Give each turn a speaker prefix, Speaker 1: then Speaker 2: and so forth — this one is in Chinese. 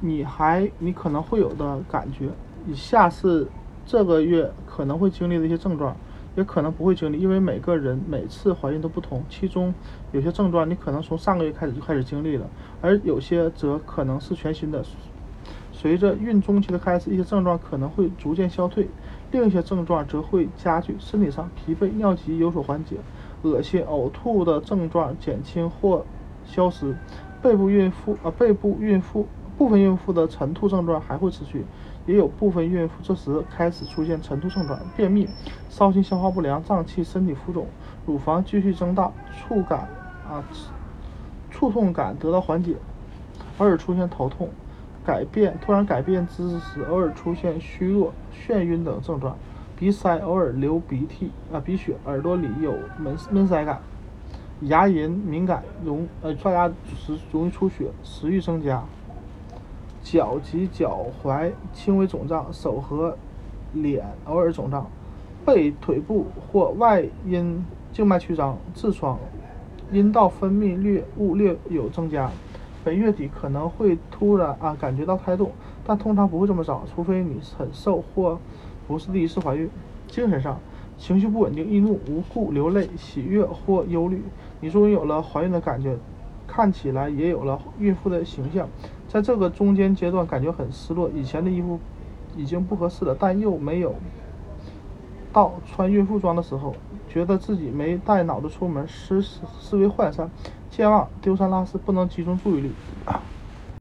Speaker 1: 你还你可能会有的感觉。以下是这个月可能会经历的一些症状，也可能不会经历，因为每个人每次怀孕都不同。其中有些症状你可能从上个月开始就开始经历了，而有些则可能是全新的。随着孕中期的开始，一些症状可能会逐渐消退，另一些症状则会加剧。身体上疲惫、尿急有所缓解，恶心、呕吐的症状减轻或消失。背部孕妇啊，背部孕妇部分孕妇的晨吐症状还会持续，也有部分孕妇这时开始出现晨吐症状。便秘、烧心、消化不良、胀气、身体浮肿、乳房继续增大、触感啊触痛感得到缓解，偶尔出现头痛。改变突然改变姿势时，偶尔出现虚弱、眩晕等症状；鼻塞，偶尔流鼻涕啊鼻血；耳朵里有闷闷塞感；牙龈敏感，容呃刷牙时容易出血；食欲增加；脚及脚踝轻微肿胀；手和脸偶尔肿胀；背、腿部或外阴静脉曲张、痔疮；阴道分泌略物略有增加。本月底可能会突然啊感觉到胎动，但通常不会这么早，除非你很瘦或不是第一次怀孕。精神上，情绪不稳定，易怒、无故流泪、喜悦或忧虑。你终于有了怀孕的感觉，看起来也有了孕妇的形象。在这个中间阶段，感觉很失落。以前的衣服已经不合适了，但又没有到穿孕妇装的时候。觉得自己没带脑子出门，思思维涣散。健忘、丢三落四，不能集中注意力。